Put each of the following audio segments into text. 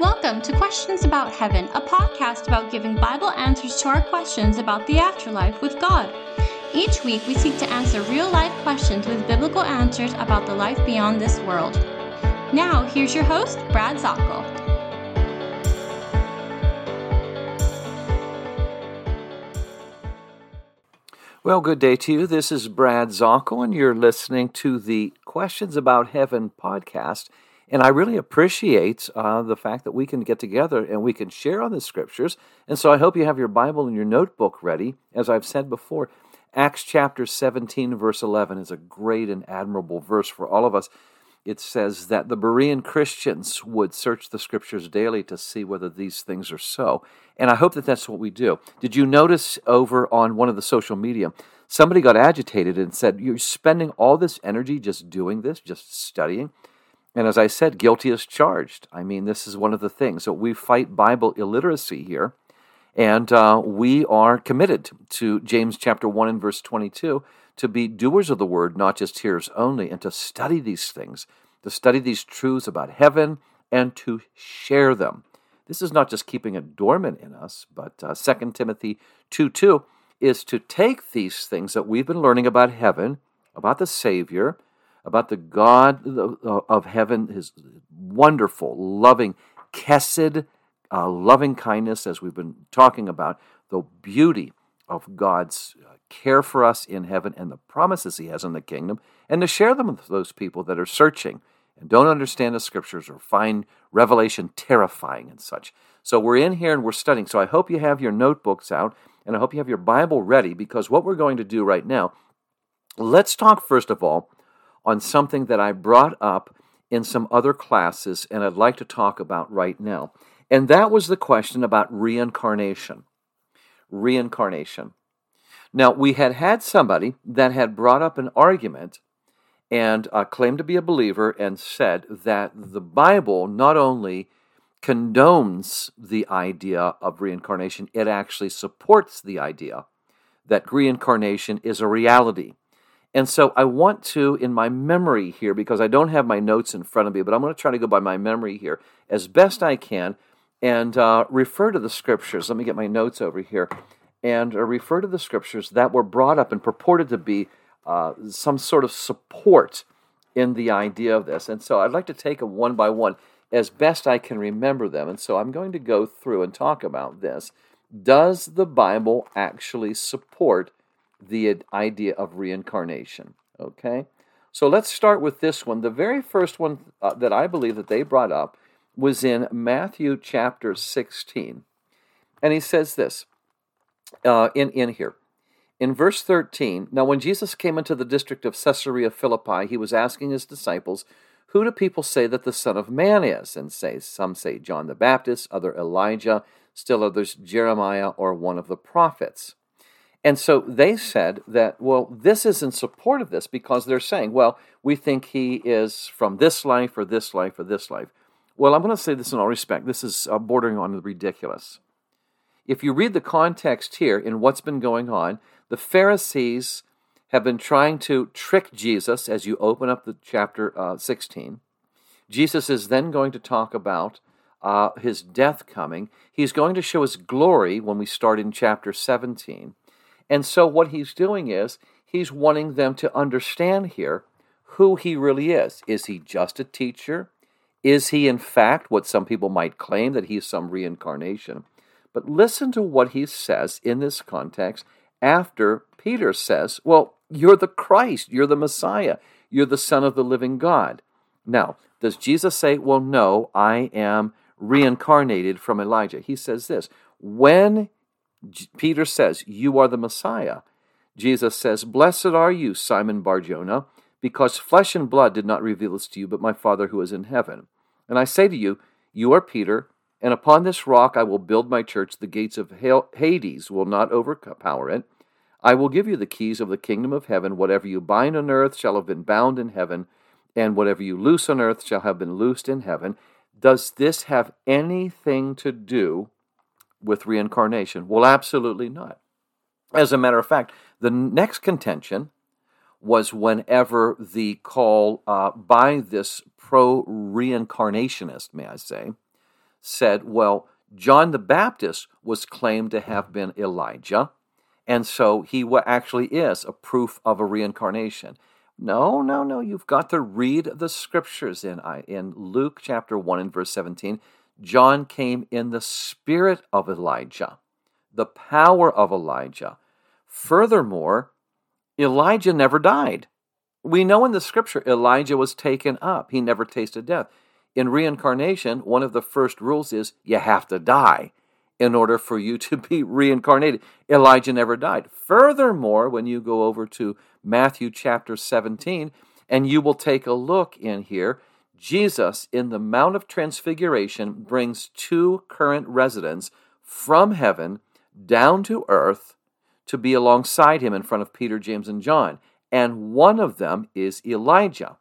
Welcome to Questions About Heaven, a podcast about giving Bible answers to our questions about the afterlife with God. Each week, we seek to answer real life questions with biblical answers about the life beyond this world. Now, here's your host, Brad Zockoll. Well, good day to you. This is Brad Zockoll, and you're listening to the Questions About Heaven podcast. And I really appreciate uh, the fact that we can get together and we can share on the scriptures. And so I hope you have your Bible and your notebook ready. As I've said before, Acts chapter 17, verse 11 is a great and admirable verse for all of us. It says that the Berean Christians would search the scriptures daily to see whether these things are so. And I hope that that's what we do. Did you notice over on one of the social media, somebody got agitated and said, You're spending all this energy just doing this, just studying? And as I said, guilty as charged. I mean, this is one of the things. So we fight Bible illiteracy here, and uh, we are committed to James chapter 1 and verse 22 to be doers of the word, not just hearers only, and to study these things, to study these truths about heaven, and to share them. This is not just keeping it dormant in us, but uh, 2 Timothy 2 2 is to take these things that we've been learning about heaven, about the Savior, about the God of heaven, his wonderful, loving, kesed, uh, loving kindness, as we've been talking about, the beauty of God's uh, care for us in heaven and the promises he has in the kingdom, and to share them with those people that are searching and don't understand the scriptures or find revelation terrifying and such. So we're in here and we're studying. So I hope you have your notebooks out and I hope you have your Bible ready because what we're going to do right now, let's talk first of all on something that I brought up in some other classes and I'd like to talk about right now. And that was the question about reincarnation. Reincarnation. Now, we had had somebody that had brought up an argument and uh, claimed to be a believer and said that the Bible not only condones the idea of reincarnation, it actually supports the idea that reincarnation is a reality. And so I want to, in my memory here, because I don't have my notes in front of me, but I'm going to try to go by my memory here as best I can and uh, refer to the scriptures. Let me get my notes over here and uh, refer to the scriptures that were brought up and purported to be uh, some sort of support in the idea of this. And so I'd like to take them one by one as best I can remember them. And so I'm going to go through and talk about this. Does the Bible actually support? The idea of reincarnation. Okay? So let's start with this one. The very first one uh, that I believe that they brought up was in Matthew chapter 16. And he says this uh, in, in here. In verse 13, now when Jesus came into the district of Caesarea Philippi, he was asking his disciples, Who do people say that the Son of Man is? And say, some say John the Baptist, other Elijah, still others Jeremiah or one of the prophets. And so they said that, well, this is in support of this because they're saying, well, we think he is from this life or this life or this life. Well, I'm going to say this in all respect. This is uh, bordering on the ridiculous. If you read the context here in what's been going on, the Pharisees have been trying to trick Jesus as you open up the chapter uh, 16. Jesus is then going to talk about uh, his death coming. He's going to show his glory when we start in chapter 17. And so what he's doing is he's wanting them to understand here who he really is. Is he just a teacher? Is he, in fact, what some people might claim that he's some reincarnation? But listen to what he says in this context after Peter says, Well, you're the Christ, you're the Messiah, you're the Son of the living God. Now, does Jesus say, Well, no, I am reincarnated from Elijah? He says this When Peter says, You are the Messiah. Jesus says, Blessed are you, Simon Barjona, because flesh and blood did not reveal this to you, but my Father who is in heaven. And I say to you, You are Peter, and upon this rock I will build my church. The gates of Hades will not overpower it. I will give you the keys of the kingdom of heaven. Whatever you bind on earth shall have been bound in heaven, and whatever you loose on earth shall have been loosed in heaven. Does this have anything to do with reincarnation? Well, absolutely not. As a matter of fact, the next contention was whenever the call uh, by this pro reincarnationist, may I say, said, well, John the Baptist was claimed to have been Elijah, and so he actually is a proof of a reincarnation. No, no, no. You've got to read the scriptures in, in Luke chapter 1 and verse 17. John came in the spirit of Elijah, the power of Elijah. Furthermore, Elijah never died. We know in the scripture Elijah was taken up, he never tasted death. In reincarnation, one of the first rules is you have to die in order for you to be reincarnated. Elijah never died. Furthermore, when you go over to Matthew chapter 17, and you will take a look in here, Jesus in the Mount of Transfiguration brings two current residents from heaven down to earth to be alongside him in front of Peter, James, and John. And one of them is Elijah.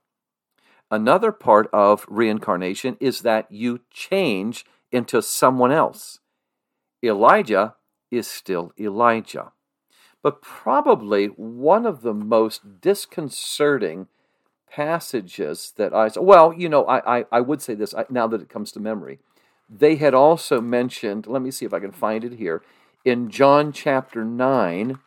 Another part of reincarnation is that you change into someone else. Elijah is still Elijah. But probably one of the most disconcerting passages that I saw, well, you know, I, I, I would say this now that it comes to memory. They had also mentioned, let me see if I can find it here, in John chapter 9.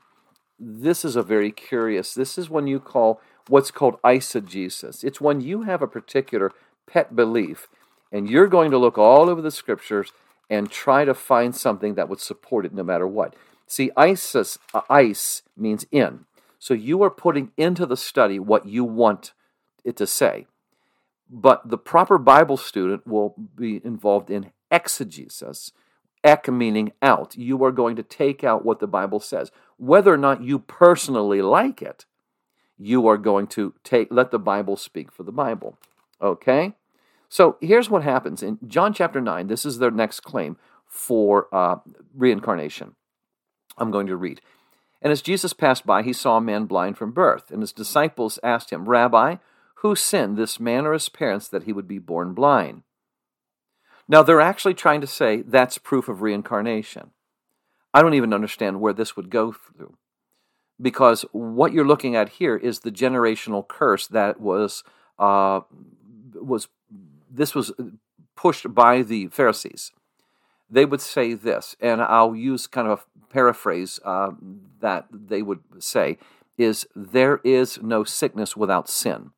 This is a very curious, this is when you call what's called eisegesis. It's when you have a particular pet belief and you're going to look all over the scriptures and try to find something that would support it no matter what. See, ISIS, uh, eis means in. So you are putting into the study what you want it to say. But the proper Bible student will be involved in exegesis, ek meaning out. You are going to take out what the Bible says. Whether or not you personally like it, you are going to take let the Bible speak for the Bible. Okay? So here's what happens in John chapter 9. This is their next claim for uh, reincarnation. I'm going to read. And as Jesus passed by, he saw a man blind from birth. And his disciples asked him, Rabbi, who sinned, this man or his parents, that he would be born blind? Now, they're actually trying to say that's proof of reincarnation. I don't even understand where this would go through. Because what you're looking at here is the generational curse that was, uh, was this was pushed by the Pharisees. They would say this, and I'll use kind of a paraphrase uh, that they would say is there is no sickness without sin.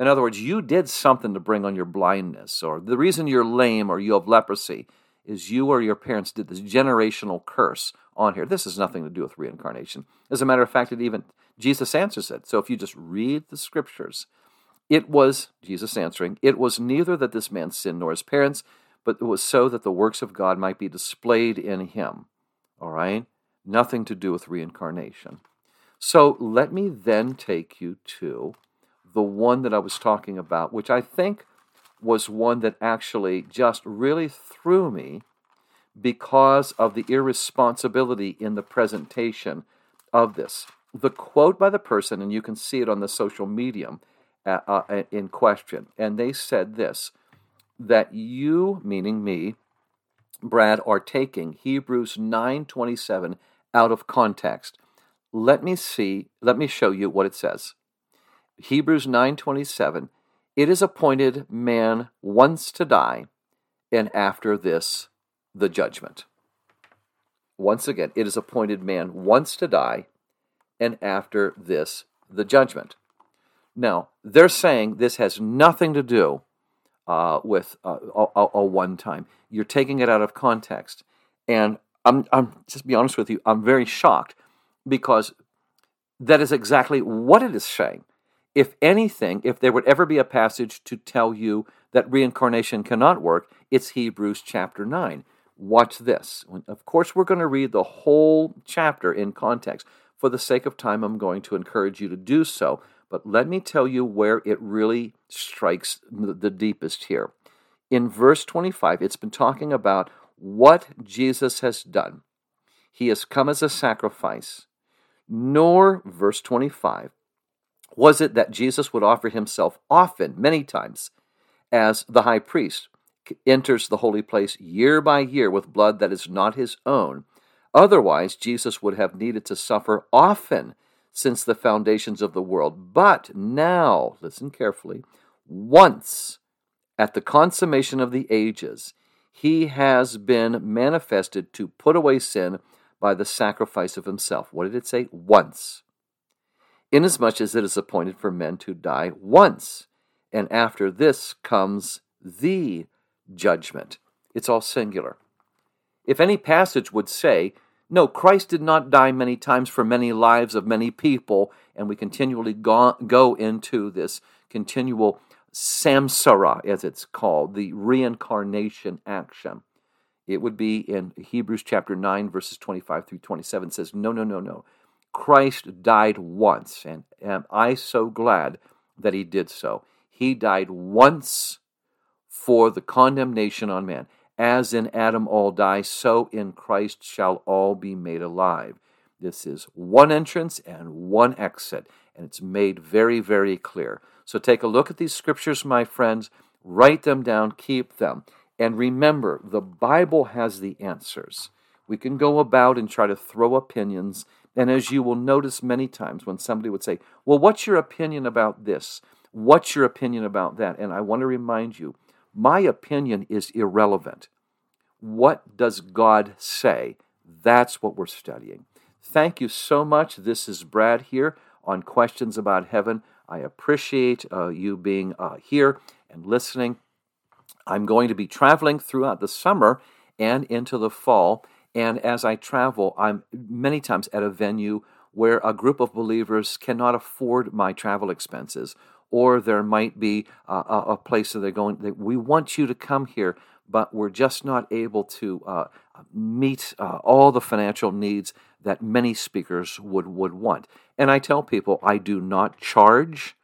In other words, you did something to bring on your blindness, or the reason you're lame or you have leprosy is you or your parents did this generational curse on here. This has nothing to do with reincarnation. As a matter of fact, it even Jesus answers it. So if you just read the scriptures, it was, Jesus answering, it was neither that this man sinned nor his parents, but it was so that the works of God might be displayed in him. All right? Nothing to do with reincarnation. So let me then take you to the one that I was talking about, which I think was one that actually just really threw me because of the irresponsibility in the presentation of this. The quote by the person, and you can see it on the social medium, uh, uh, in question. And they said this that you, meaning me, Brad, are taking Hebrews 9:27 out of context. Let me see, let me show you what it says. Hebrews 9:27 It is appointed man once to die and after this the judgment. Once again, it is appointed man once to die and after this the judgment. Now, they're saying this has nothing to do uh, with uh, a, a one time. You're taking it out of context. And I'm, I'm just be honest with you, I'm very shocked because that is exactly what it is saying. If anything, if there would ever be a passage to tell you that reincarnation cannot work, it's Hebrews chapter 9. Watch this. Of course, we're going to read the whole chapter in context. For the sake of time, I'm going to encourage you to do so. But let me tell you where it really strikes the deepest here. In verse 25, it's been talking about what Jesus has done. He has come as a sacrifice. Nor, verse 25, was it that Jesus would offer himself often, many times, as the high priest enters the holy place year by year with blood that is not his own. Otherwise, Jesus would have needed to suffer often since the foundations of the world. But now, listen carefully, once at the consummation of the ages, He has been manifested to put away sin by the sacrifice of himself. What did it say? Once. Inasmuch as it is appointed for men to die once, and after this comes the judgment. It's all singular. If any passage would say, no, Christ did not die many times for many lives of many people, and we continually go, go into this continual samsara, as it's called, the reincarnation action. It would be in Hebrews chapter 9, verses 25 through 27 says, No, no, no, no. Christ died once, and am I so glad that he did so. He died once for the condemnation on man. As in Adam all die, so in Christ shall all be made alive. This is one entrance and one exit, and it's made very, very clear. So take a look at these scriptures, my friends, write them down, keep them. And remember, the Bible has the answers. We can go about and try to throw opinions. And as you will notice many times when somebody would say, Well, what's your opinion about this? What's your opinion about that? And I want to remind you, my opinion is irrelevant. What does God say? That's what we're studying. Thank you so much. This is Brad here on Questions About Heaven. I appreciate uh, you being uh, here and listening. I'm going to be traveling throughout the summer and into the fall. And as I travel, I'm many times at a venue where a group of believers cannot afford my travel expenses, or there might be a, a place that they're going. That we want you to come here, but we're just not able to uh, meet uh, all the financial needs that many speakers would would want. And I tell people I do not charge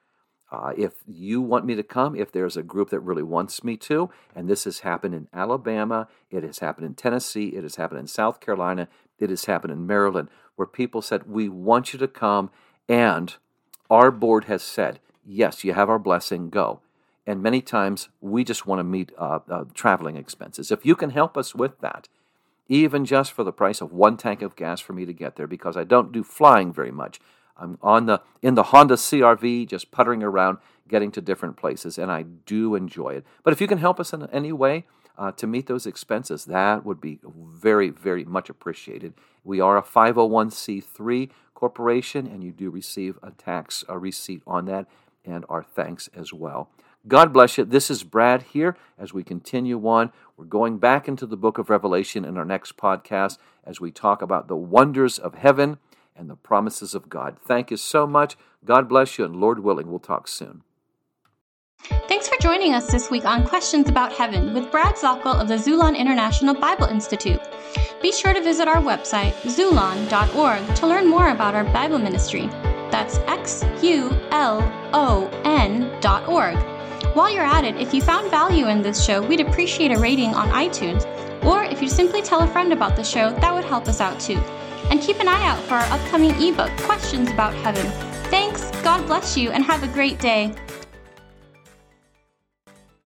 uh, if you want me to come, if there's a group that really wants me to, and this has happened in Alabama, it has happened in Tennessee, it has happened in South Carolina, it has happened in Maryland, where people said, We want you to come, and our board has said, Yes, you have our blessing, go. And many times we just want to meet uh, uh, traveling expenses. If you can help us with that, even just for the price of one tank of gas for me to get there, because I don't do flying very much. I'm on the in the Honda CRV, just puttering around, getting to different places, and I do enjoy it. But if you can help us in any way uh, to meet those expenses, that would be very, very much appreciated. We are a 501c3 corporation, and you do receive a tax a receipt on that, and our thanks as well. God bless you. This is Brad here as we continue on. We're going back into the book of Revelation in our next podcast as we talk about the wonders of heaven and the promises of God. Thank you so much. God bless you, and Lord willing, we'll talk soon. Thanks for joining us this week on Questions About Heaven with Brad Zockoll of the Xulon International Bible Institute. Be sure to visit our website, xulon.org, to learn more about our Bible ministry. That's X U L O N dot org. While you're at it, if you found value in this show, we'd appreciate a rating on iTunes, or if you simply tell a friend about the show, that would help us out too. And keep an eye out for our upcoming ebook, Questions About Heaven. Thanks, God bless you, and have a great day.